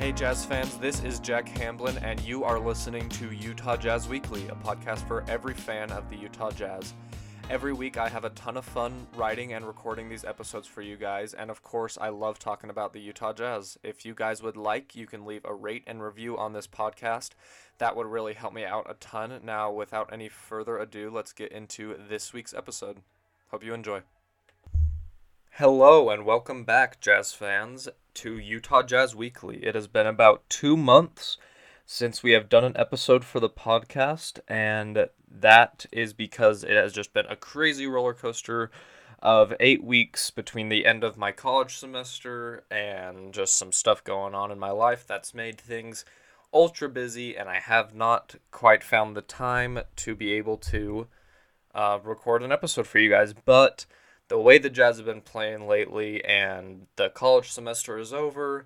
Hey, Jazz fans, this is Jack Hamblin, and you are listening to Utah Jazz Weekly, a podcast for every fan of the Utah Jazz. Every week, I have a ton of fun writing and recording these episodes for you guys, and of course, I love talking about the Utah Jazz. If you guys would like, you can leave a rate and review on this podcast. That would really help me out a ton. Now, without any further ado, let's get into this week's episode. Hope you enjoy. Hello and welcome back, Jazz fans, to Utah Jazz Weekly. It has been about two months since we have done an episode for the podcast, and that is because it has just been a crazy roller coaster of eight weeks between the end of my college semester and just some stuff going on in my life that's made things ultra busy, and I have not quite found the time to be able to uh, record an episode for you guys, but the way the Jazz have been playing lately and the college semester is over,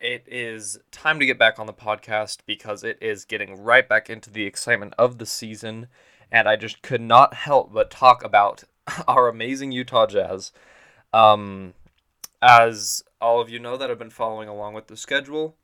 it is time to get back on the podcast because it is getting right back into the excitement of the season. And I just could not help but talk about our amazing Utah Jazz. Um, as all of you know that have been following along with the schedule,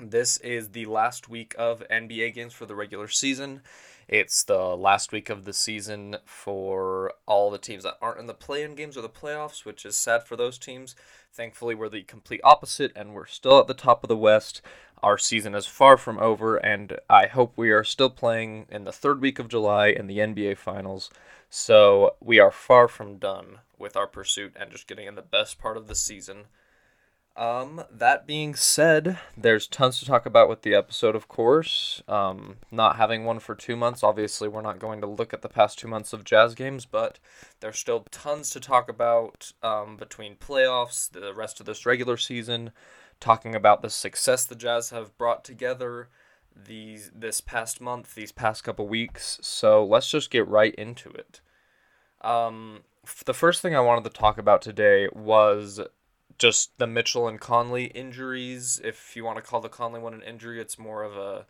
this is the last week of NBA games for the regular season. It's the last week of the season for all the teams that aren't in the play-in games or the playoffs, which is sad for those teams. Thankfully, we're the complete opposite, and we're still at the top of the West. Our season is far from over, and I hope we are still playing in the third week of July in the NBA Finals. So we are far from done with our pursuit and just getting in the best part of the season. Um, that being said, there's tons to talk about with the episode, of course. Um, not having one for two months, obviously, we're not going to look at the past two months of Jazz games, but there's still tons to talk about um, between playoffs, the rest of this regular season, talking about the success the Jazz have brought together these this past month, these past couple weeks. So let's just get right into it. Um, the first thing I wanted to talk about today was just the Mitchell and Conley injuries. If you want to call the Conley one an injury, it's more of a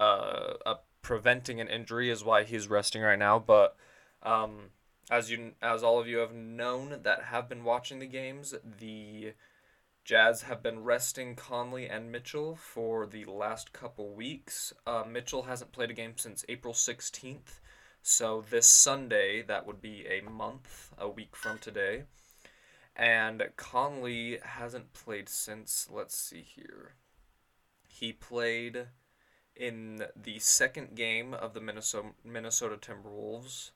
uh, a preventing an injury is why he's resting right now. But um, as you as all of you have known that have been watching the games, the Jazz have been resting Conley and Mitchell for the last couple weeks. Uh, Mitchell hasn't played a game since April 16th. So this Sunday, that would be a month, a week from today. And Conley hasn't played since, let's see here. He played in the second game of the Minnesota, Minnesota Timberwolves,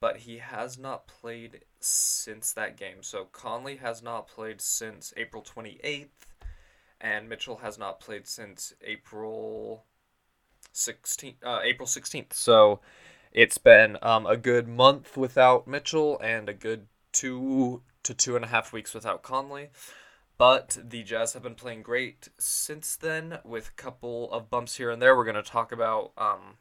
but he has not played since that game. So Conley has not played since April 28th, and Mitchell has not played since April 16th, uh, April 16th. So it's been um, a good month without Mitchell and a good two to two and a half weeks without Conley. But the Jazz have been playing great since then, with a couple of bumps here and there. We're going to talk about um,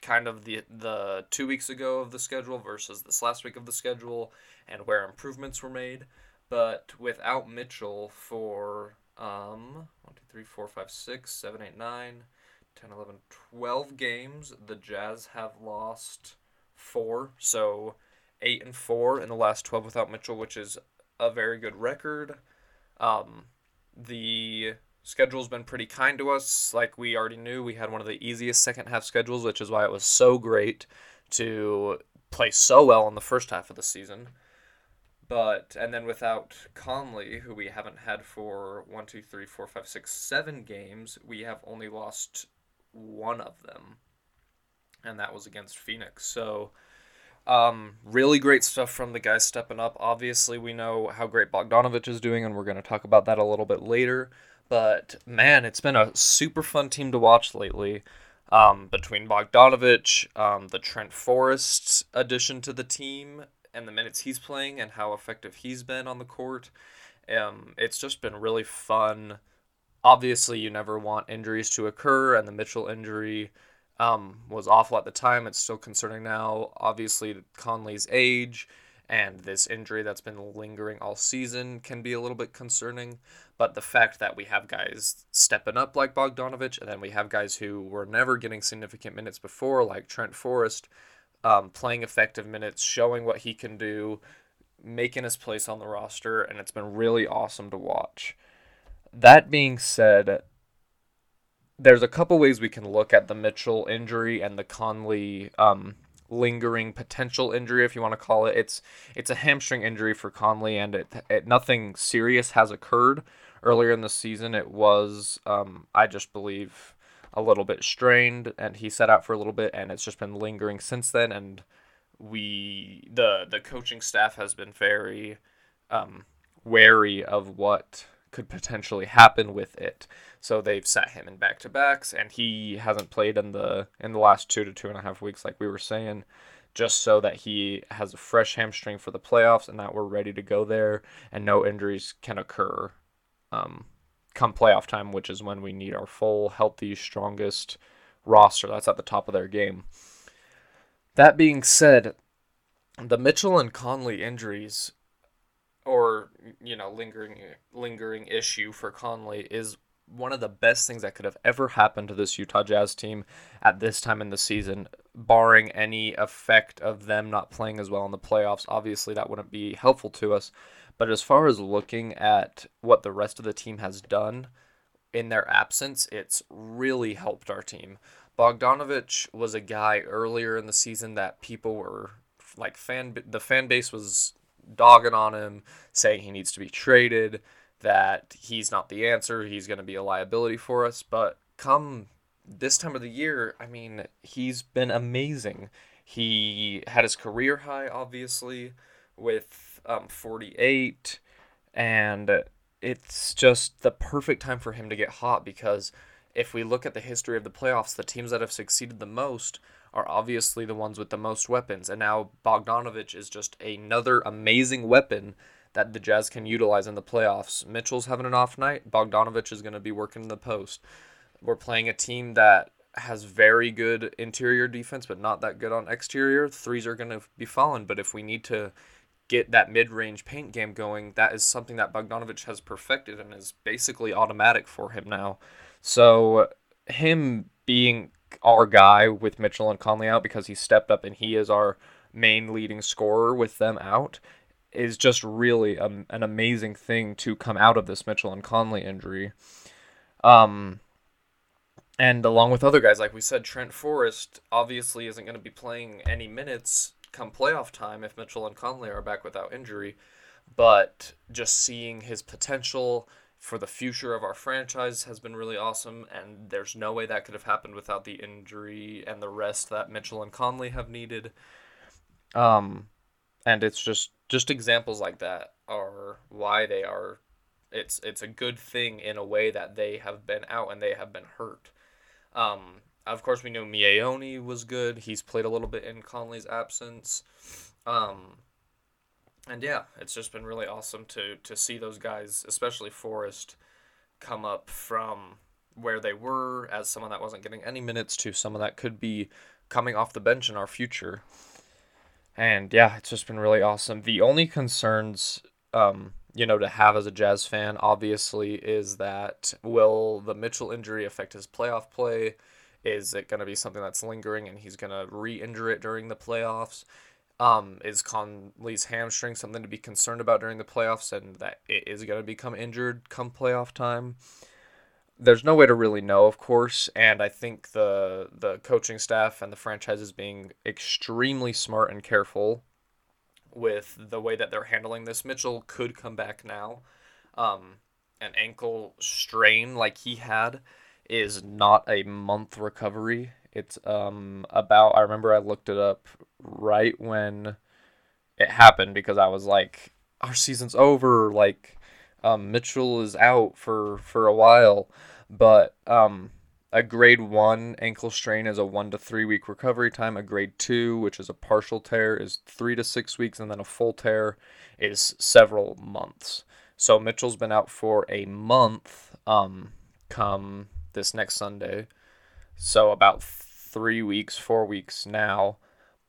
kind of the the two weeks ago of the schedule versus this last week of the schedule, and where improvements were made. But without Mitchell for um, 1, 2, 3, 4, 5, 6, 7, 8, 9, 10, 11, 12 games, the Jazz have lost four. So eight and four in the last twelve without Mitchell, which is a very good record. Um, the schedule's been pretty kind to us. Like we already knew, we had one of the easiest second half schedules, which is why it was so great to play so well in the first half of the season. But and then without Conley, who we haven't had for one, two, three, four, five, six, seven games, we have only lost one of them, and that was against Phoenix. So um, really great stuff from the guys stepping up. Obviously, we know how great Bogdanovich is doing, and we're going to talk about that a little bit later. But man, it's been a super fun team to watch lately. Um, between Bogdanovich, um, the Trent Forrest addition to the team, and the minutes he's playing, and how effective he's been on the court, um, it's just been really fun. Obviously, you never want injuries to occur, and the Mitchell injury um, was awful at the time. It's still concerning now. Obviously, Conley's age and this injury that's been lingering all season can be a little bit concerning. But the fact that we have guys stepping up like Bogdanovich, and then we have guys who were never getting significant minutes before, like Trent Forrest, um, playing effective minutes, showing what he can do, making his place on the roster, and it's been really awesome to watch. That being said, there's a couple ways we can look at the Mitchell injury and the Conley um, lingering potential injury, if you want to call it. It's it's a hamstring injury for Conley, and it, it nothing serious has occurred earlier in the season. It was, um, I just believe, a little bit strained, and he set out for a little bit, and it's just been lingering since then. And we the the coaching staff has been very um, wary of what could potentially happen with it. So they've sat him in back to backs, and he hasn't played in the in the last two to two and a half weeks, like we were saying, just so that he has a fresh hamstring for the playoffs, and that we're ready to go there, and no injuries can occur, um, come playoff time, which is when we need our full, healthy, strongest roster. That's at the top of their game. That being said, the Mitchell and Conley injuries or you know lingering lingering issue for Conley is one of the best things that could have ever happened to this Utah Jazz team at this time in the season, barring any effect of them not playing as well in the playoffs. Obviously, that wouldn't be helpful to us. But as far as looking at what the rest of the team has done in their absence, it's really helped our team. Bogdanovich was a guy earlier in the season that people were like fan the fan base was dogging on him, saying he needs to be traded that he's not the answer, he's going to be a liability for us. But come this time of the year, I mean, he's been amazing. He had his career high, obviously, with um, 48, and it's just the perfect time for him to get hot because if we look at the history of the playoffs, the teams that have succeeded the most are obviously the ones with the most weapons. And now Bogdanovich is just another amazing weapon that the Jazz can utilize in the playoffs. Mitchell's having an off night. Bogdanovich is going to be working in the post. We're playing a team that has very good interior defense, but not that good on exterior. Threes are going to be falling. But if we need to get that mid range paint game going, that is something that Bogdanovich has perfected and is basically automatic for him now. So, him being our guy with Mitchell and Conley out because he stepped up and he is our main leading scorer with them out is just really a, an amazing thing to come out of this Mitchell and Conley injury. Um, and along with other guys, like we said, Trent Forrest obviously isn't going to be playing any minutes come playoff time if Mitchell and Conley are back without injury. But just seeing his potential for the future of our franchise has been really awesome, and there's no way that could have happened without the injury and the rest that Mitchell and Conley have needed. Um, and it's just just examples like that are why they are it's it's a good thing in a way that they have been out and they have been hurt. Um, of course, we know Miye Oni was good. He's played a little bit in Conley's absence. Um, and yeah, it's just been really awesome to to see those guys, especially Forrest, come up from where they were as someone that wasn't getting any minutes to someone that could be coming off the bench in our future. And yeah, it's just been really awesome. The only concerns, um, you know, to have as a Jazz fan, obviously, is that will the Mitchell injury affect his playoff play? Is it going to be something that's lingering and he's going to re injure it during the playoffs? Um, is Conley's hamstring something to be concerned about during the playoffs and that it is going to become injured come playoff time? there's no way to really know, of course, and I think the the coaching staff and the franchise is being extremely smart and careful with the way that they're handling this. Mitchell could come back now. Um, an ankle strain like he had is not a month recovery. It's um about I remember I looked it up right when it happened because I was like our season's over like um, Mitchell is out for for a while but um, a grade one ankle strain is a one to three week recovery time. A grade two, which is a partial tear, is three to six weeks, and then a full tear is several months. So Mitchell's been out for a month. Um, come this next Sunday, so about three weeks, four weeks now.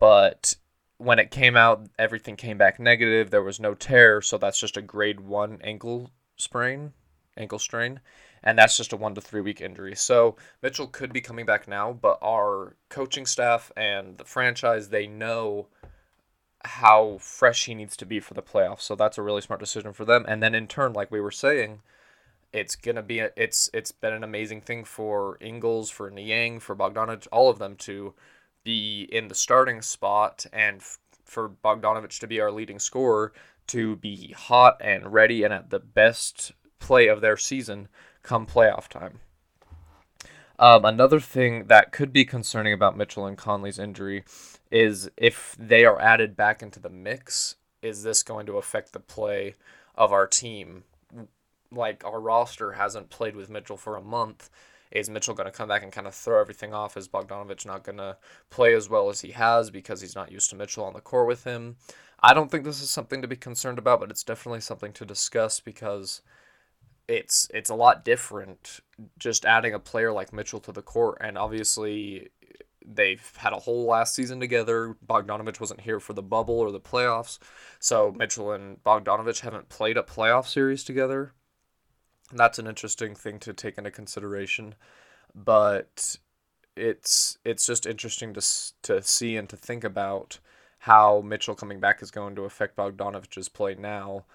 But when it came out, everything came back negative. There was no tear, so that's just a grade one ankle sprain, ankle strain and that's just a one to three week injury. So Mitchell could be coming back now, but our coaching staff and the franchise they know how fresh he needs to be for the playoffs. So that's a really smart decision for them. And then in turn, like we were saying, it's gonna be a, it's it's been an amazing thing for Ingles, for Niang, for Bogdanovic, all of them to be in the starting spot, and f- for Bogdanovich to be our leading scorer, to be hot and ready and at the best play of their season come playoff time. Um, another thing that could be concerning about Mitchell and Conley's injury is if they are added back into the mix, is this going to affect the play of our team like our roster hasn't played with Mitchell for a month. Is Mitchell going to come back and kind of throw everything off? Is Bogdanovic not going to play as well as he has because he's not used to Mitchell on the court with him? I don't think this is something to be concerned about, but it's definitely something to discuss because it's it's a lot different just adding a player like Mitchell to the court and obviously they've had a whole last season together. Bogdanovic wasn't here for the bubble or the playoffs. So Mitchell and Bogdanovic haven't played a playoff series together that's an interesting thing to take into consideration, but it's it's just interesting to to see and to think about how Mitchell coming back is going to affect Bogdanovich's play now.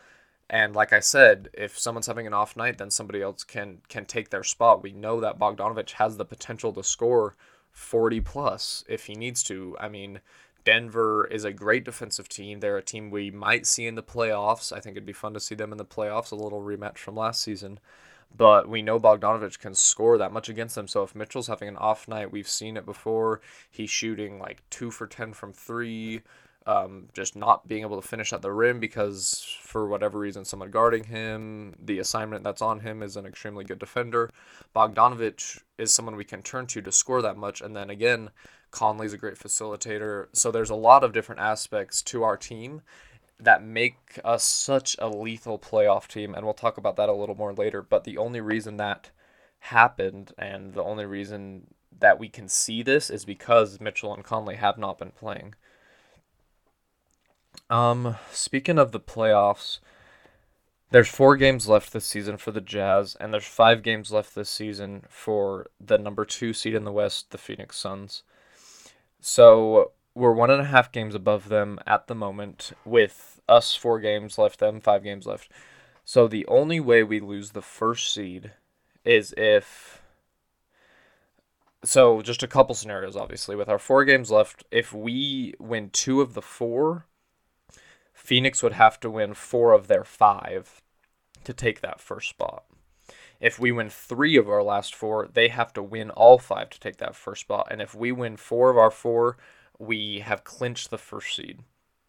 And like I said, if someone's having an off night, then somebody else can can take their spot. We know that Bogdanovich has the potential to score 40 plus if he needs to. I mean, Denver is a great defensive team. They're a team we might see in the playoffs. I think it'd be fun to see them in the playoffs, a little rematch from last season. But we know Bogdanovic can score that much against them. So if Mitchell's having an off night, we've seen it before. He's shooting like two for 10 from three, um, just not being able to finish at the rim because for whatever reason, someone guarding him, the assignment that's on him is an extremely good defender. Bogdanovic is someone we can turn to to score that much. And then again, Conley's a great facilitator. So there's a lot of different aspects to our team that make us such a lethal playoff team, and we'll talk about that a little more later. But the only reason that happened and the only reason that we can see this is because Mitchell and Conley have not been playing. Um, speaking of the playoffs, there's four games left this season for the Jazz, and there's five games left this season for the number two seed in the West, the Phoenix Suns. So we're one and a half games above them at the moment, with us four games left, them five games left. So the only way we lose the first seed is if. So just a couple scenarios, obviously. With our four games left, if we win two of the four, Phoenix would have to win four of their five to take that first spot. If we win three of our last four, they have to win all five to take that first spot. And if we win four of our four, we have clinched the first seed.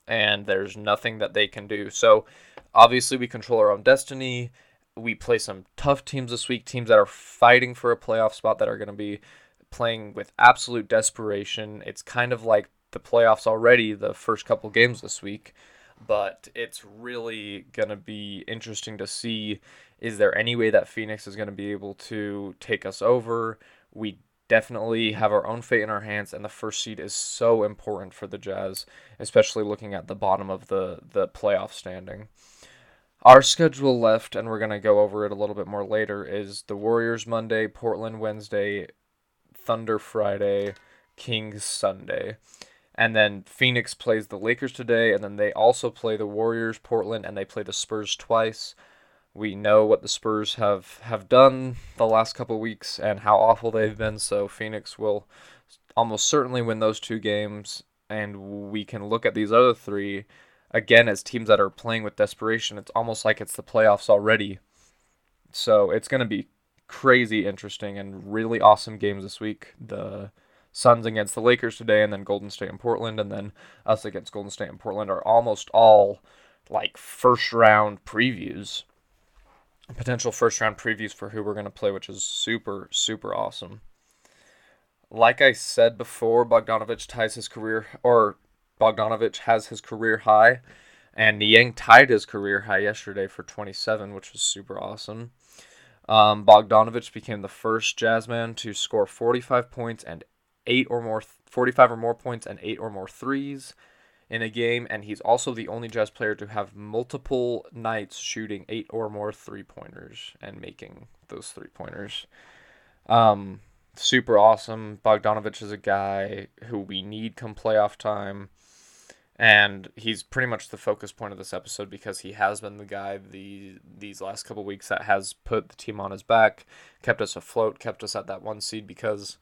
And there's nothing that they can do. So obviously, we control our own destiny. We play some tough teams this week, teams that are fighting for a playoff spot that are going to be playing with absolute desperation. It's kind of like the playoffs already, the first couple games this week but it's really going to be interesting to see is there any way that Phoenix is going to be able to take us over? We definitely have our own fate in our hands, and the first seed is so important for the Jazz, especially looking at the bottom of the, the playoff standing. Our schedule left, and we're going to go over it a little bit more later, is the Warriors Monday, Portland Wednesday, Thunder Friday, Kings Sunday. And then Phoenix plays the Lakers today, and then they also play the Warriors, Portland, and they play the Spurs twice. We know what the Spurs have, have done the last couple weeks and how awful they've been, so Phoenix will almost certainly win those two games, and we can look at these other three again as teams that are playing with desperation. It's almost like it's the playoffs already. So it's going to be crazy interesting and really awesome games this week. The Suns against the Lakers today, and then Golden State and Portland, and then us against Golden State and Portland are almost all like first round previews, potential first round previews for who we're going to play, which is super, super awesome. Like I said before, Bogdanovic ties his career, or Bogdanovic has his career high, and Niang tied his career high yesterday for 27, which was super awesome. Um, Bogdanovic became the first Jazzman to score 45 points and eight or more, 45 or more points and eight or more threes in a game, and he's also the only Jazz player to have multiple nights shooting eight or more three pointers and making those three pointers. Um, super awesome. Bogdanovic is a guy who we need come playoff time, and he's pretty much the focus point of this episode because he has been the guy the these last couple weeks that has put the team on his back, kept us afloat, kept us at that one seed because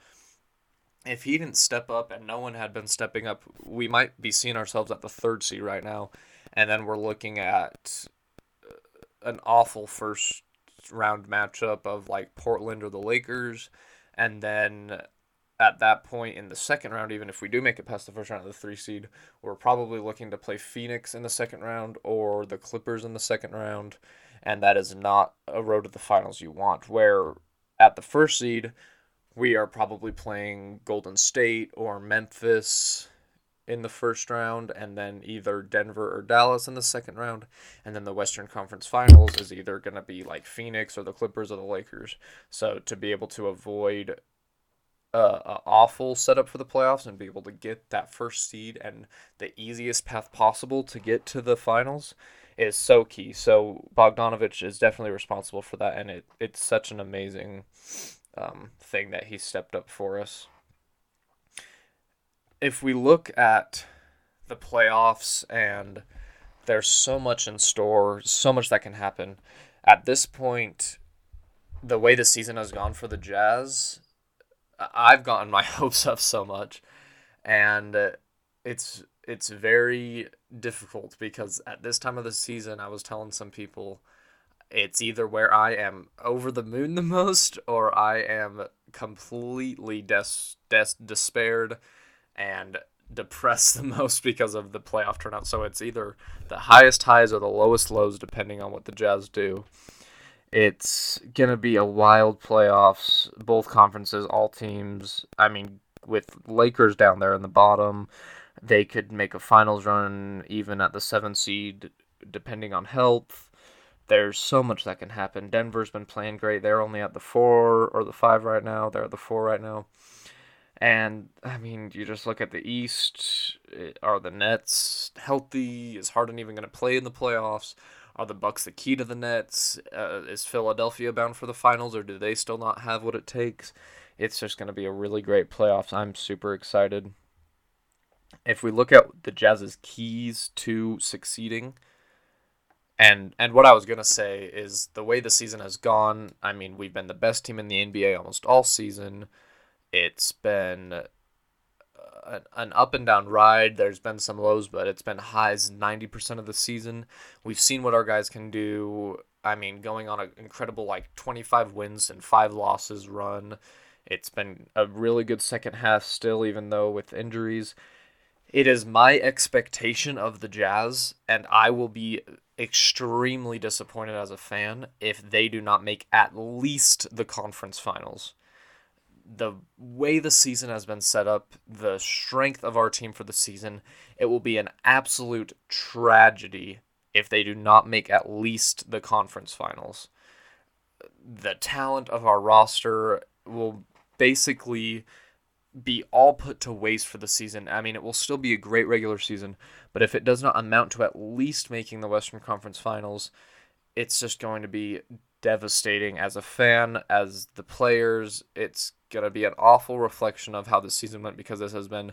if he didn't step up and no one had been stepping up, we might be seeing ourselves at the third seed right now. And then we're looking at uh, an awful first round matchup of like Portland or the Lakers. And then at that point in the second round, even if we do make it past the first round of the three seed, we're probably looking to play Phoenix in the second round or the Clippers in the second round. And that is not a road to the finals you want. Where at the first seed, we are probably playing Golden State or Memphis in the first round, and then either Denver or Dallas in the second round. And then the Western Conference Finals is either going to be like Phoenix or the Clippers or the Lakers. So to be able to avoid a, a, awful setup for the playoffs and be able to get that first seed and the easiest path possible to get to the finals is so key. So Bogdanovich is definitely responsible for that, and it, it's such an amazing um, thing that he stepped up for us. If we look at the playoffs and there's so much in store, so much that can happen. At this point, the way the season has gone for the Jazz, I've gotten my hopes up so much, and it's it's very difficult because at this time of the season, I was telling some people it's either where I am over the moon the most or I am completely des- des- despaired and depressed the most because of the playoff turnout. So it's either the highest highs or the lowest lows, depending on what the Jazz do. It's going to be a wild playoffs, both conferences, all teams. I mean, with Lakers down there in the bottom, they could make a finals run even at the seventh seed, depending on health there's so much that can happen. Denver's been playing great. They're only at the four or the five right now. They're at the four right now. And I mean, you just look at the East. Are the Nets healthy? Is Harden even going to play in the playoffs? Are the Bucks the key to the Nets? Uh, is Philadelphia bound for the finals, or do they still not have what it takes? It's just going to be a really great playoffs. I'm super excited. If we look at the Jazz's keys to succeeding, and and what I was gonna say is the way the season has gone. I mean, we've been the best team in the NBA almost all season. It's been uh, an, an up and down ride. There's been some lows, but it's been highs 90% of the season. We've seen what our guys can do. I mean, going on an incredible like 25 wins and five losses run. It's been a really good second half still, even though with injuries. It is my expectation of the Jazz, and I will be extremely disappointed as a fan if they do not make at least the conference finals. The way the season has been set up, the strength of our team for the season, it will be an absolute tragedy if they do not make at least the conference finals. The talent of our roster will basically be all put to waste for the season. I mean, it will still be a great regular season, but if it does not amount to at least making the Western Conference Finals, it's just going to be devastating as a fan, as the players. It's going to be an awful reflection of how the season went because this has been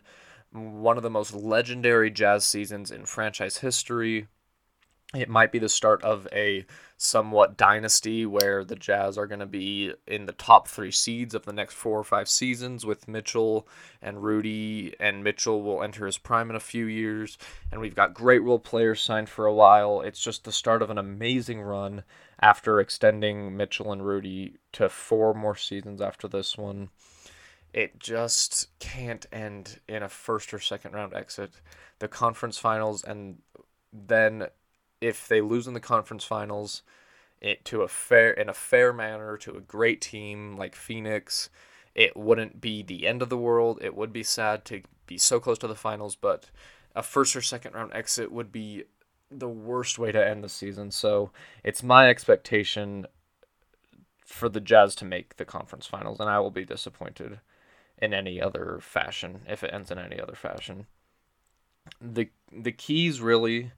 one of the most legendary Jazz seasons in franchise history. It might be the start of a somewhat dynasty where the Jazz are going to be in the top three seeds of the next four or five seasons with Mitchell and Rudy, and Mitchell will enter his prime in a few years. And we've got great role players signed for a while. It's just the start of an amazing run after extending Mitchell and Rudy to four more seasons after this one. It just can't end in a first or second round exit. The conference finals and then if they lose in the conference finals it to a fair in a fair manner to a great team like Phoenix, it wouldn't be the end of the world. It would be sad to be so close to the finals, but a first or second round exit would be the worst way to end the season. So it's my expectation for the Jazz to make the conference finals, and I will be disappointed in any other fashion if it ends in any other fashion. The the keys really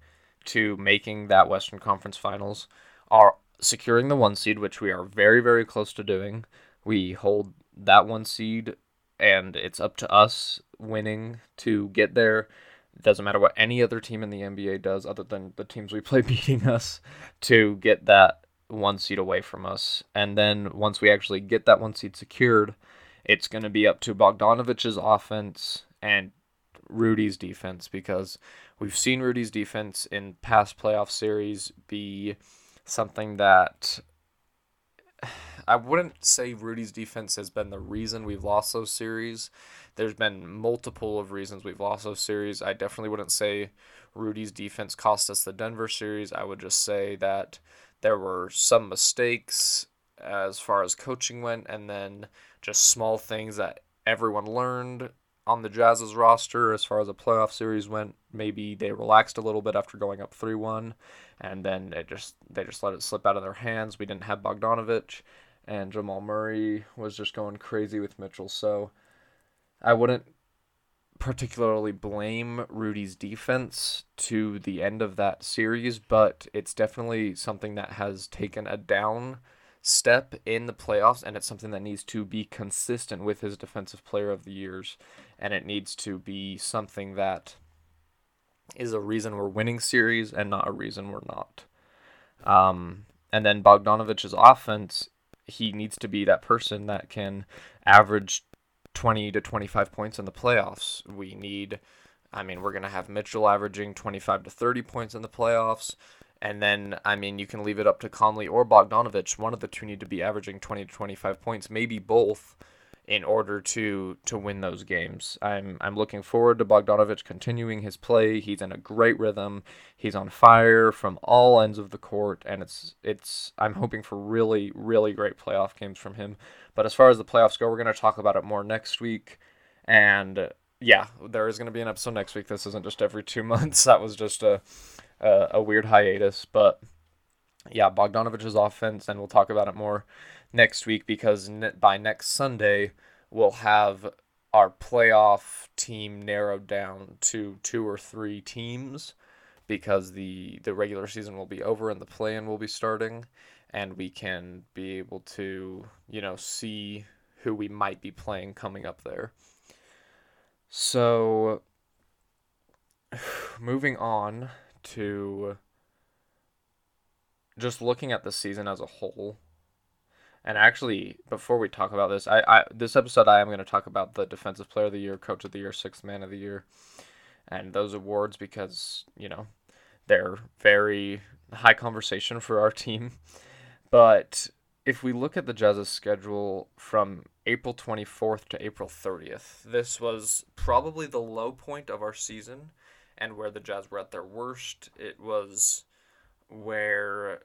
to making that Western Conference Finals are securing the one seed, which we are very, very close to doing. We hold that one seed, and it's up to us winning to get there. It doesn't matter what any other team in the NBA does, other than the teams we play beating us, to get that one seed away from us. And then once we actually get that one seed secured, it's going to be up to Bogdanovich's offense and Rudy's defense because we've seen Rudy's defense in past playoff series be something that I wouldn't say Rudy's defense has been the reason we've lost those series. There's been multiple of reasons we've lost those series. I definitely wouldn't say Rudy's defense cost us the Denver series. I would just say that there were some mistakes as far as coaching went, and then just small things that everyone learned on the Jazz's roster as far as a playoff series went. Maybe they relaxed a little bit after going up 3 1, and then it just they just let it slip out of their hands. We didn't have Bogdanovich, and Jamal Murray was just going crazy with Mitchell. So I wouldn't particularly blame Rudy's defense to the end of that series, but it's definitely something that has taken a down step in the playoffs, and it's something that needs to be consistent with his defensive player of the years, and it needs to be something that is a reason we're winning series and not a reason we're not. Um, and then Bogdanovich's offense, he needs to be that person that can average 20 to 25 points in the playoffs. We need, I mean, we're going to have Mitchell averaging 25 to 30 points in the playoffs. And then, I mean, you can leave it up to Conley or Bogdanovich. One of the two need to be averaging 20 to 25 points, maybe both, in order to to win those games. I'm I'm looking forward to Bogdanovich continuing his play. He's in a great rhythm. He's on fire from all ends of the court, and it's it's. I'm hoping for really really great playoff games from him. But as far as the playoffs go, we're going to talk about it more next week. And yeah, there is going to be an episode next week. This isn't just every two months. That was just a a, a weird hiatus, but yeah, Bogdanovich's offense, and we'll talk about it more next week because by next Sunday we'll have our playoff team narrowed down to two or three teams because the the regular season will be over and the play-in will be starting and we can be able to you know see who we might be playing coming up there. So moving on to just looking at the season as a whole. And actually, before we talk about this, I, I this episode I am going to talk about the defensive player of the year, coach of the year, sixth man of the year, and those awards because you know they're very high conversation for our team. But if we look at the Jazz's schedule from April 24th to April 30th, this was probably the low point of our season and where the Jazz were at their worst. It was where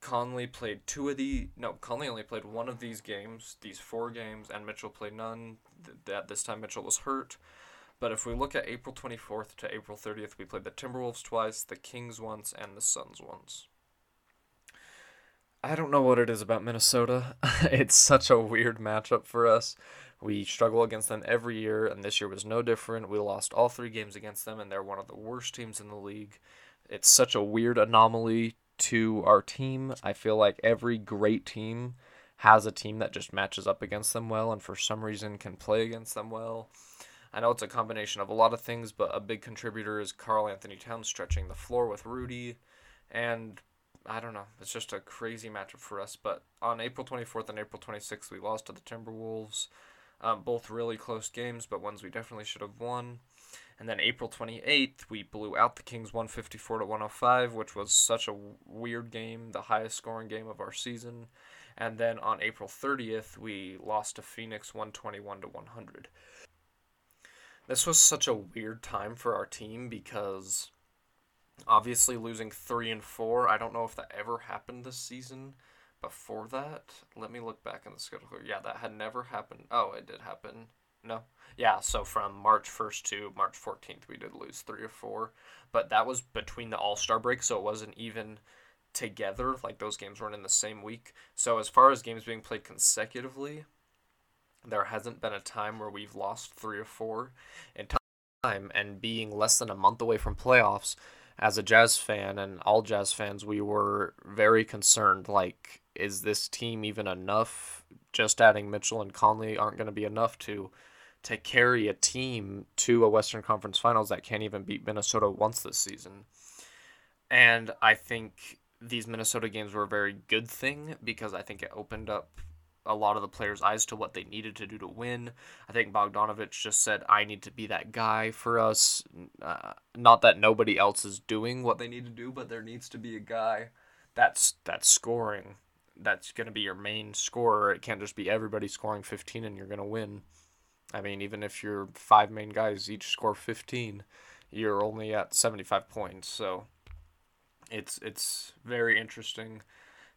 Conley played two of the no Conley only played one of these games, these four games, and Mitchell played none. That this time Mitchell was hurt. But if we look at April 24th to April 30th, we played the Timberwolves twice, the Kings once, and the Suns once. I don't know what it is about Minnesota. it's such a weird matchup for us. We struggle against them every year, and this year was no different. We lost all three games against them, and they're one of the worst teams in the league. It's such a weird anomaly to our team. I feel like every great team has a team that just matches up against them well, and for some reason can play against them well. I know it's a combination of a lot of things, but a big contributor is Karl-Anthony Towns stretching the floor with Rudy, and I don't know. It's just a crazy matchup for us. But on April 24th and April 26th, we lost to the Timberwolves. Um, both really close games, but ones we definitely should have won. And then April 28th, we blew out the Kings 154 to 105, which was such a weird game, the highest scoring game of our season. And then on April 30th, we lost to Phoenix 121 to 100. This was such a weird time for our team because obviously losing 3 and 4, I don't know if that ever happened this season before that, let me look back in the schedule. Yeah, that had never happened. Oh, it did happen. No. Yeah, so from March 1st to March 14th, we did lose three or four. But that was between the All Star break, so it wasn't even together. Like those games weren't in the same week. So as far as games being played consecutively, there hasn't been a time where we've lost three or four in time. And being less than a month away from playoffs, as a Jazz fan and all Jazz fans, we were very concerned. Like, is this team even enough? Just adding Mitchell and Conley aren't going to be enough to to carry a team to a Western Conference Finals that can't even beat Minnesota once this season. And I think these Minnesota games were a very good thing because I think it opened up a lot of the players' eyes to what they needed to do to win. I think Bogdanovich just said, I need to be that guy for us. Uh, not that nobody else is doing what they need to do, but there needs to be a guy that's that's scoring. That's going to be your main scorer. It can't just be everybody scoring 15 and you're going to win. I mean, even if your five main guys each score 15, you're only at 75 points. So it's it's very interesting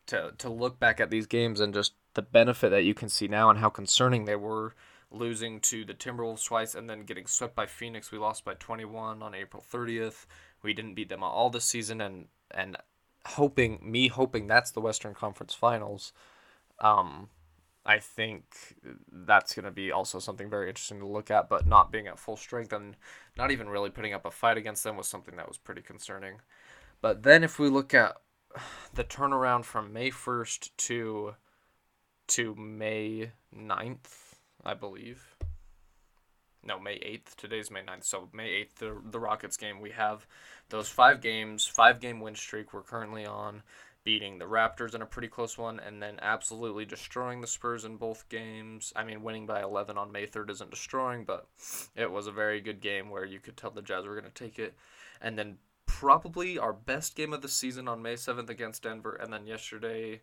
to to look back at these games and just the benefit that you can see now and how concerning they were losing to the Timberwolves twice and then getting swept by Phoenix. We lost by 21 on April 30th. We didn't beat them all this season and and hoping me hoping that's the Western Conference Finals. Um I think that's going to be also something very interesting to look at, but not being at full strength and not even really putting up a fight against them was something that was pretty concerning. But then if we look at the turnaround from May 1st to to May 9th, I believe. No, May 8th. Today's May 9th. So May 8th, the, the Rockets game, we have those five games, five game win streak we're currently on, beating the Raptors in a pretty close one, and then absolutely destroying the Spurs in both games. I mean, winning by 11 on May 3rd isn't destroying, but it was a very good game where you could tell the Jazz were going to take it. And then probably our best game of the season on May 7th against Denver, and then yesterday,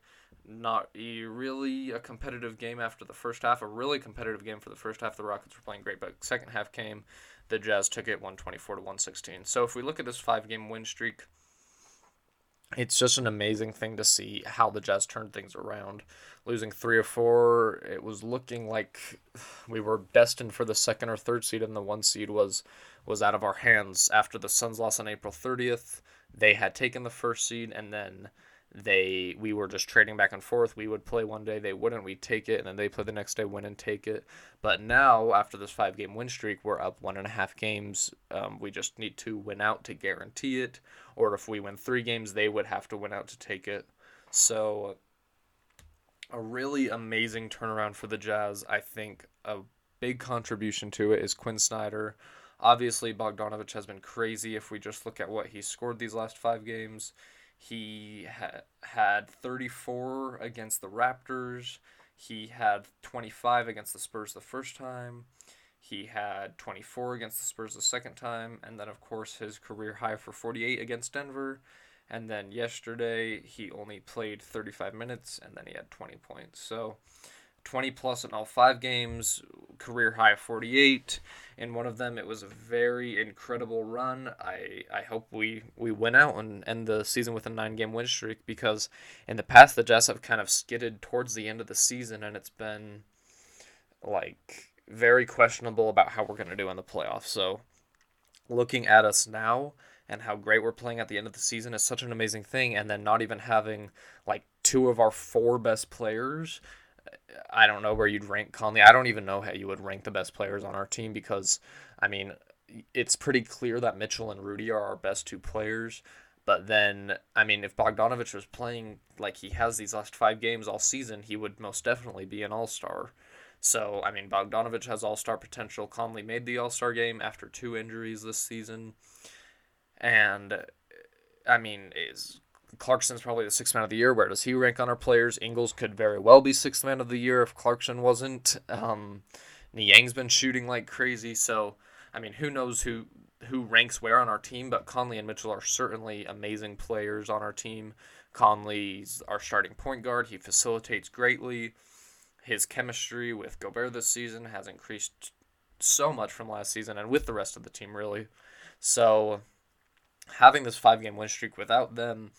not a really a competitive game after the first half, a really competitive game for the first half. The Rockets were playing great, but second half came, the Jazz took it 124 to 116. So if we look at this five game win streak, it's just an amazing thing to see how the Jazz turned things around. Losing three or four, it was looking like we were destined for the second or third seed, and the one seed was was out of our hands after the Suns lost on April 30th. They had taken the first seed, and then they we were just trading back and forth. We would play one day, they wouldn't. We'd take it, and then they play the next day, win and take it. But now, after this five game win streak, we're up one and a half games. Um, we just need to win out to guarantee it, or if we win three games, they would have to win out to take it. So, a really amazing turnaround for the Jazz. I think a big contribution to it is quinn Snyder. Obviously, Bogdanovich has been crazy if we just look at what he scored these last five games. He ha- had 34 against the Raptors. He had 25 against the Spurs the first time. He had 24 against the Spurs the second time. And then, of course, his career high for 48 against Denver. And then yesterday, he only played 35 minutes and then he had 20 points. So 20 plus in all five games, career high of 48. In one of them, it was a very incredible run. I, I hope we, we win out and end the season with a nine game win streak because in the past, the Jazz have kind of skidded towards the end of the season and it's been like very questionable about how we're going to do in the playoffs. So looking at us now, and how great we're playing at the end of the season is such an amazing thing. And then not even having like two of our four best players I don't know where you'd rank Conley. I don't even know how you would rank the best players on our team because, I mean, it's pretty clear that Mitchell and Rudy are our best two players. But then, I mean, if Bogdanovich was playing like he has these last five games all season, he would most definitely be an all star. So, I mean, Bogdanovich has all star potential. Conley made the all star game after two injuries this season. And, I mean, is Clarkson's probably the sixth man of the year. Where does he rank on our players? Ingles could very well be sixth man of the year if Clarkson wasn't. Um, Niang's been shooting like crazy, so I mean, who knows who who ranks where on our team? But Conley and Mitchell are certainly amazing players on our team. Conley's our starting point guard. He facilitates greatly. His chemistry with Gobert this season has increased so much from last season and with the rest of the team, really. So having this five game win streak without them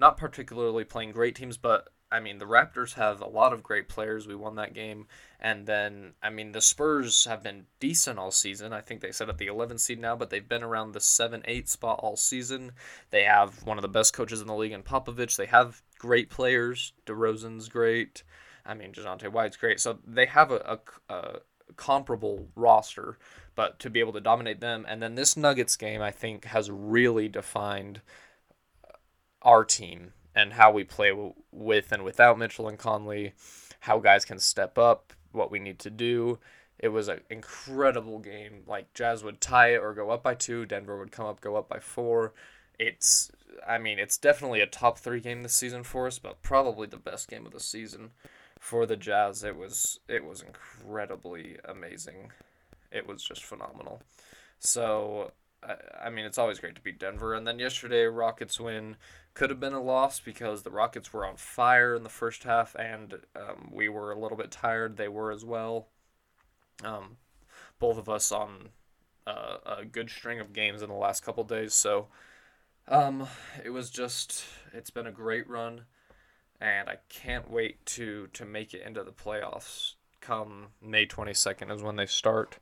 not particularly playing great teams, but I mean, the Raptors have a lot of great players. We won that game. And then, I mean, the Spurs have been decent all season. I think they set at the 11th seed now, but they've been around the 7 8 spot all season. They have one of the best coaches in the league in Popovich. They have great players. DeRozan's great. I mean, DeJounte White's great. So they have a, a, a comparable roster, but to be able to dominate them. And then this Nuggets game, I think, has really defined our team and how we play with and without Mitchell and Conley, how guys can step up, what we need to do. it was an incredible game. Like Jazz would tie it or go up by two, Denver would come up, go up by four. It's, I mean, it's definitely a top three game this season for us, but probably the best game of the season for the Jazz. It was, it was incredibly amazing. It was just phenomenal. So, I, I mean, it's always great to beat Denver. And then yesterday, Rockets win could have been a loss because the Rockets were on fire in the first half, and um, we were a little bit tired. They were as well. Um, both of us on uh, a good string of games in the last couple days. So um, it was just it's been a great run, and I can't wait to to make it into the playoffs. Come May twenty second is when they start.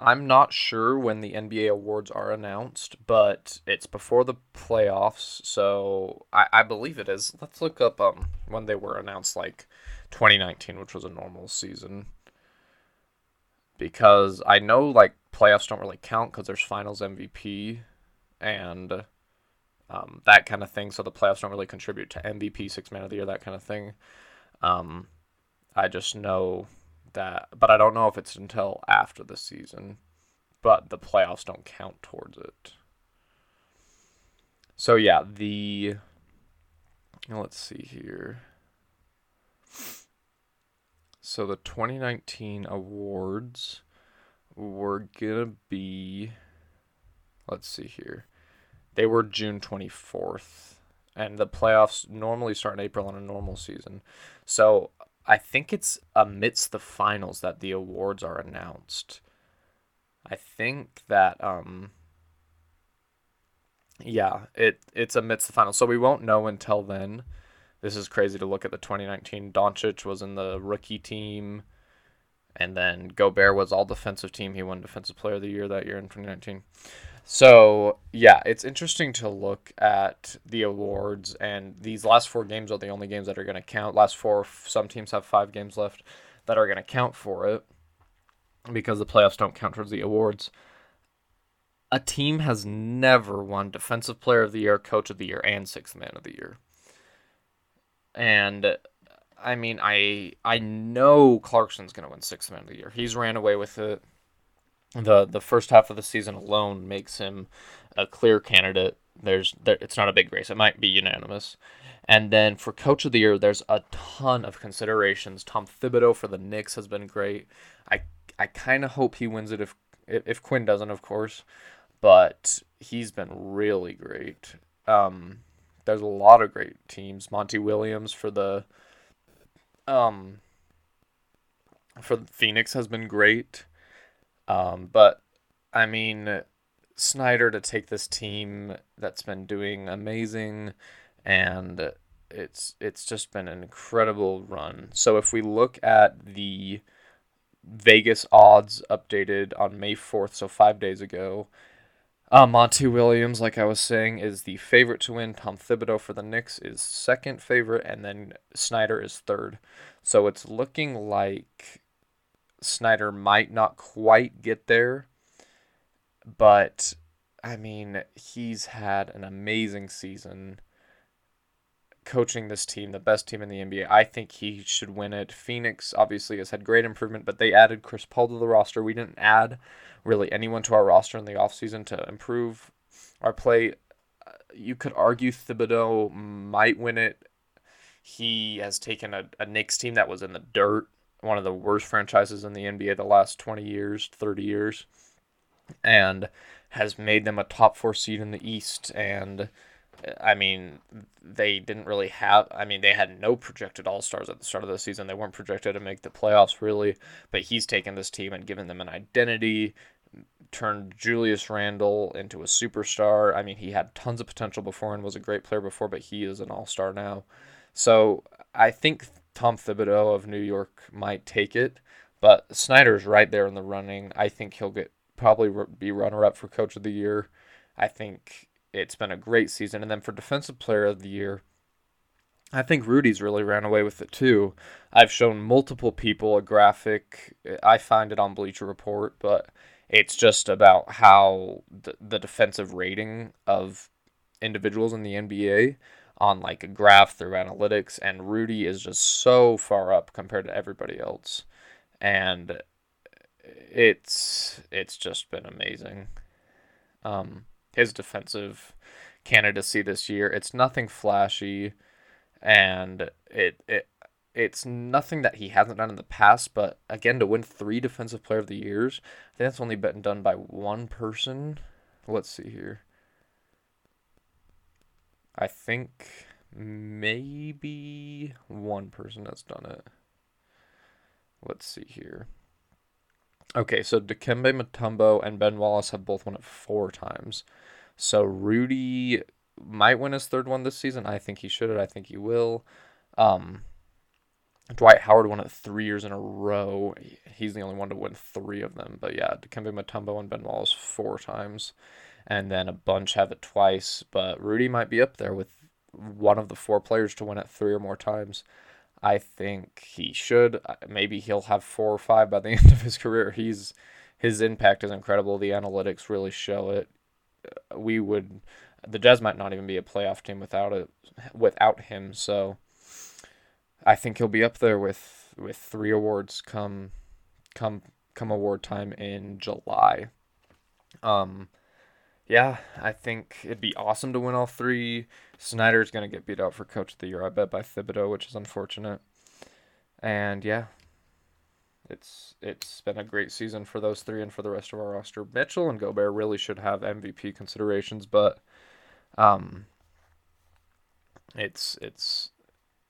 I'm not sure when the NBA awards are announced, but it's before the playoffs, so I, I believe it is. Let's look up um when they were announced, like 2019, which was a normal season because I know like playoffs don't really count because there's finals MVP and um, that kind of thing. So the playoffs don't really contribute to MVP, six man of the year, that kind of thing. Um, I just know that, but I don't know if it's until after the season. But the playoffs don't count towards it. So yeah, the let's see here. So the 2019 awards were gonna be, let's see here, they were June 24th, and the playoffs normally start in April in a normal season. So I think it's amidst the finals that the awards are announced. I think that um yeah, it it's amidst the finals. So we won't know until then this is crazy to look at the 2019. Doncic was in the rookie team, and then Gobert was all defensive team. He won Defensive Player of the Year that year in 2019. So yeah, it's interesting to look at the awards, and these last four games are the only games that are going to count. Last four, some teams have five games left that are going to count for it because the playoffs don't count towards the awards. A team has never won Defensive Player of the Year, Coach of the Year, and Sixth Man of the Year and I mean, I I know Clarkson's going to win Sixth Man of the Year. He's ran away with it. The The first half of the season alone makes him a clear candidate. There's there, it's not a big race. It might be unanimous. And then for Coach of the Year, there's a ton of considerations. Tom Thibodeau for the Knicks has been great. I I kind of hope he wins it if if Quin doesn't, of course. But he's been really great. Um, there's a lot of great teams. Monty Williams for the um for Phoenix has been great. Um, but I mean Snyder to take this team that's been doing amazing and it's it's just been an incredible run. So if we look at the Vegas odds updated on May 4th, so 5 days ago, uh, Monty Williams, like I was saying, is the favorite to win. Tom Thibodeau for the Knicks is second favorite, and then Snyder is third. So it's looking like Snyder might not quite get there, but I mean, he's had an amazing season coaching this team, the best team in the NBA. I think he should win it. Phoenix obviously has had great improvement, but they added Chris Paul to the roster. We didn't add really anyone to our roster in the offseason to improve our play. Uh, you could argue Thibodeau might win it. He has taken a, a Knicks team that was in the dirt, one of the worst franchises in the NBA the last 20 years, 30 years, and has made them a top four seed in the East. And uh, I mean, they didn't really have. I mean, they had no projected All Stars at the start of the season. They weren't projected to make the playoffs really. But he's taken this team and given them an identity. Turned Julius Randle into a superstar. I mean, he had tons of potential before and was a great player before, but he is an All Star now. So I think Tom Thibodeau of New York might take it, but Snyder's right there in the running. I think he'll get probably be runner up for Coach of the Year. I think it's been a great season. And then for Defensive Player of the Year, I think Rudy's really ran away with it too. I've shown multiple people a graphic. I find it on Bleacher Report, but it's just about how the, the defensive rating of individuals in the NBA on like a graph through analytics, and Rudy is just so far up compared to everybody else. and it's it's just been amazing. Um, his defensive candidacy this year, it's nothing flashy, and it it it's nothing that he hasn't done in the past. But again, to win three Defensive Player of the Years, I think that's only been done by one person. Let's see here. I think maybe one person has done it. Let's see here. Okay, so Dikembe Mutombo and Ben Wallace have both won it four times. So Rudy might win his third one this season. I think he should. I think he will. Um, Dwight Howard won it three years in a row. He's the only one to win three of them. But yeah, Dikembe Mutombo and Ben Wallace four times. And then a bunch have it twice. But Rudy might be up there with one of the four players to win it three or more times. I think he should. Uh, maybe he'll have four or five by the end of his career. He's his impact is incredible. The analytics really show it. Uh, we would the Jazz might not even be a playoff team without it without him. So I think he'll be up there with with three awards come come come award time in July. Um yeah, I think it'd be awesome to win all three. Snyder's going to get beat out for Coach of the Year, I bet, by Thibodeau, which is unfortunate. And yeah, it's it's been a great season for those three and for the rest of our roster. Mitchell and Gobert really should have MVP considerations, but um, it's it's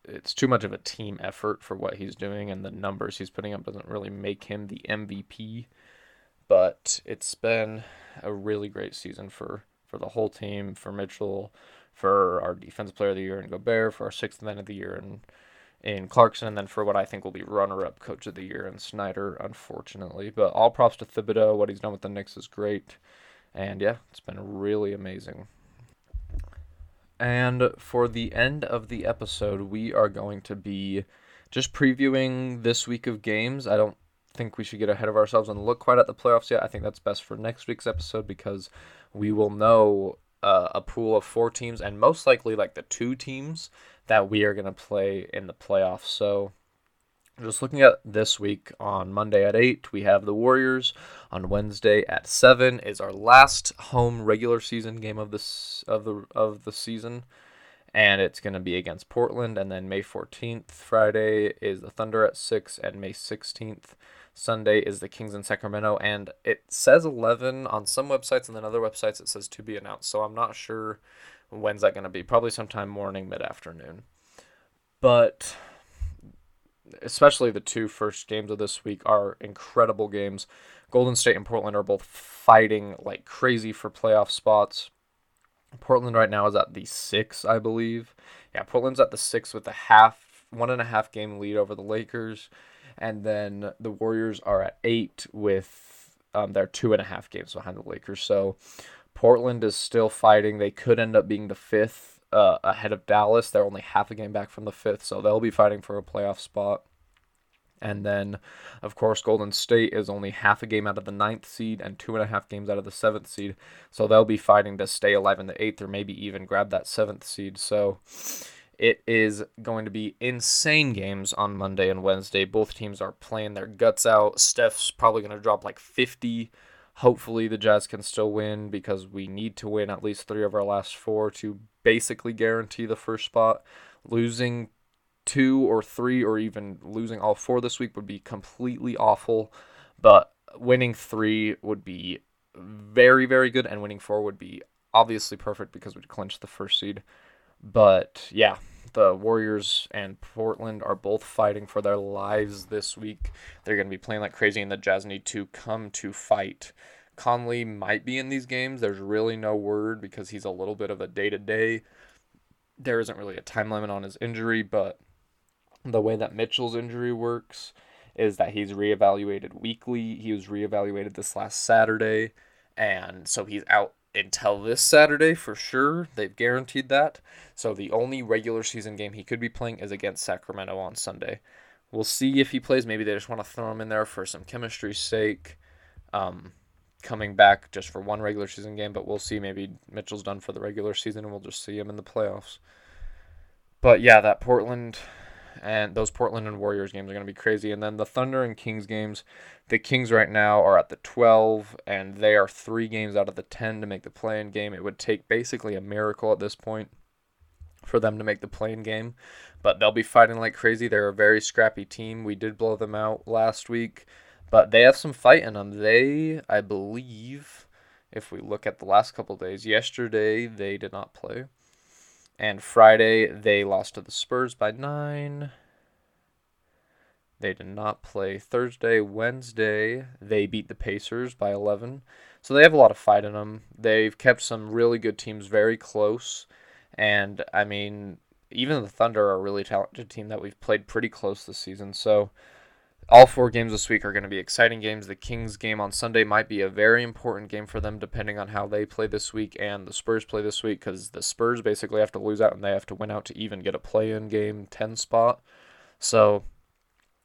it's too much of a team effort for what he's doing, and the numbers he's putting up doesn't really make him the MVP. But it's been a really great season for for the whole team, for Mitchell, for our defensive player of the year in Gobert, for our sixth man of the year and in Clarkson, and then for what I think will be runner up coach of the year in Snyder, unfortunately. But all props to Thibodeau. What he's done with the Knicks is great. And yeah, it's been really amazing. And for the end of the episode, we are going to be just previewing this week of games. I don't think we should get ahead of ourselves and look quite at the playoffs yet. I think that's best for next week's episode because we will know uh, a pool of four teams and most likely like the two teams that we are going to play in the playoffs. So just looking at this week on Monday at 8, we have the Warriors. On Wednesday at 7 is our last home regular season game of this of the of the season and it's going to be against Portland and then May 14th Friday is the Thunder at 6 and May 16th Sunday is the Kings in Sacramento, and it says 11 on some websites, and then other websites it says to be announced. So I'm not sure when's that going to be. Probably sometime morning, mid afternoon. But especially the two first games of this week are incredible games. Golden State and Portland are both fighting like crazy for playoff spots. Portland right now is at the six, I believe. Yeah, Portland's at the six with a half, one and a half game lead over the Lakers and then the Warriors are at eight with um, they're two and a half games behind the Lakers. So Portland is still fighting. They could end up being the fifth uh, ahead of Dallas. They're only half a game back from the fifth, so they'll be fighting for a playoff spot. And then, of course, Golden State is only half a game out of the ninth seed and two and a half games out of the seventh seed. So they'll be fighting to stay alive in the eighth or maybe even grab that seventh seed. So it is going to be insane games on Monday and Wednesday. Both teams are playing their guts out. Steph's probably going to drop like 50. Hopefully, the Jazz can still win because we need to win at least three of our last four to basically guarantee the first spot. Losing two or three, or even losing all four this week would be completely awful. But winning three would be very, very good, and winning four would be obviously perfect because we'd clinch the first seed. But yeah, the Warriors and Portland are both fighting for their lives this week. They're going to be playing like crazy, and the Jazz need to come to fight. Conley might be in these games. There's really no word because he's a little bit of a day to day. There isn't really a time limit on his injury, but the way that Mitchell's injury works is that he's reevaluated weekly. He was reevaluated this last Saturday, and so he's out until this Saturday for sure. They've guaranteed that. So the only regular season game he could be playing is against Sacramento on Sunday. We'll see if he plays. Maybe they just want to throw him in there for some chemistry's sake. Um, coming back just for one regular season game, but we'll see. Maybe Mitchell's done for the regular season and we'll just see him in the playoffs. But yeah, that Portland and those Portland and Warriors games are going to be crazy. And then the Thunder and Kings games, the Kings right now are at the 12, and they are three games out of the 10 to make the play-in game. It would take basically a miracle at this point for them to make the play-in game, but they'll be fighting like crazy. They're a very scrappy team. We did blow them out last week, but they have some fight in them. They, I believe, if we look at the last couple days, yesterday they did not play. And Friday, they lost to the Spurs by nine. They did not play Thursday. Wednesday, they beat the Pacers by 11. So they have a lot of fight in them. They've kept some really good teams very close. And, I mean, even the Thunder are a really talented team that we've played pretty close this season. So all four games this week are going to be exciting games. The Kings game on Sunday might be a very important game for them, depending on how they play this week and the Spurs play this week, because the Spurs basically have to lose out and they have to win out to even get a play in game 10 spot. So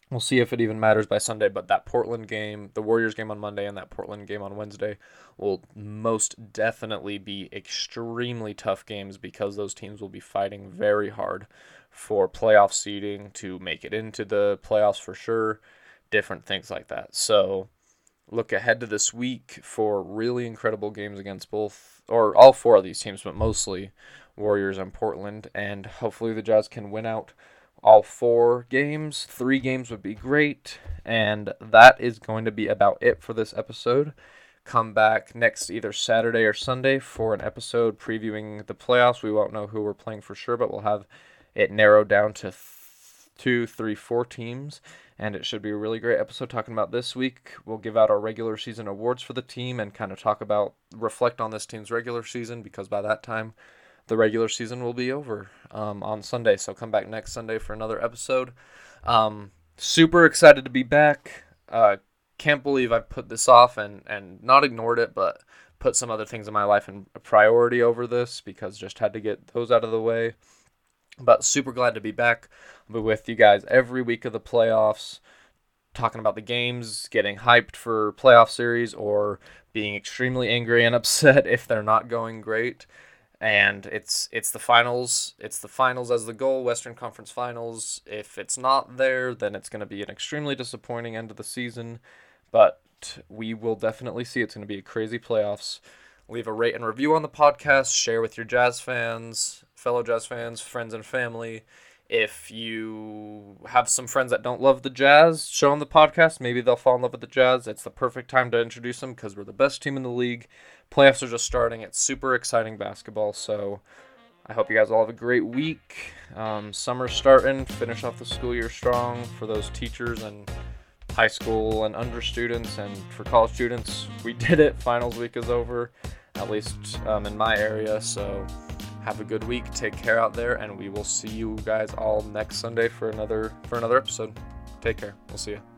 we'll see if it even matters by Sunday. But that Portland game, the Warriors game on Monday, and that Portland game on Wednesday will most definitely be extremely tough games because those teams will be fighting very hard for playoff seeding to make it into the playoffs for sure, different things like that. So look ahead to this week for really incredible games against both or all four of these teams, but mostly Warriors and Portland, and hopefully the Jazz can win out all four games. Three games would be great, and that is going to be about it for this episode. Come back next either Saturday or Sunday for an episode previewing the playoffs. We won't know who we're playing for sure, but we'll have it narrowed down to th- two, three, four teams, and it should be a really great episode talking about this week. We'll give out our regular season awards for the team and kind of talk about, reflect on this team's regular season because by that time, the regular season will be over um, on Sunday. So come back next Sunday for another episode. Um, super excited to be back. Uh, can't believe I put this off and, and not ignored it, but put some other things in my life in priority over this because just had to get those out of the way. But super glad to be back. I'll be with you guys every week of the playoffs, talking about the games, getting hyped for playoff series, or being extremely angry and upset if they're not going great. And it's it's the finals. It's the finals as the goal, Western Conference Finals. If it's not there, then it's going to be an extremely disappointing end of the season. But we will definitely see. It's going to be a crazy playoffs. Leave a rate and review on the podcast. Share with your Jazz fans fellow Jazz fans, friends, and family. If you have some friends that don't love the Jazz, show them the podcast. Maybe they'll fall in love with the Jazz. It's the perfect time to introduce them because we're the best team in the league. Playoffs are just starting. It's super exciting basketball. So I hope you guys all have a great week. Um, summer's starting. Finish off the school year strong for those teachers and high school and under students and for college students. We did it. Finals week is over, at least um, in my area. So have a good week. Take care out there, and we will see you guys all next Sunday for another for another episode. Take care. We'll see you.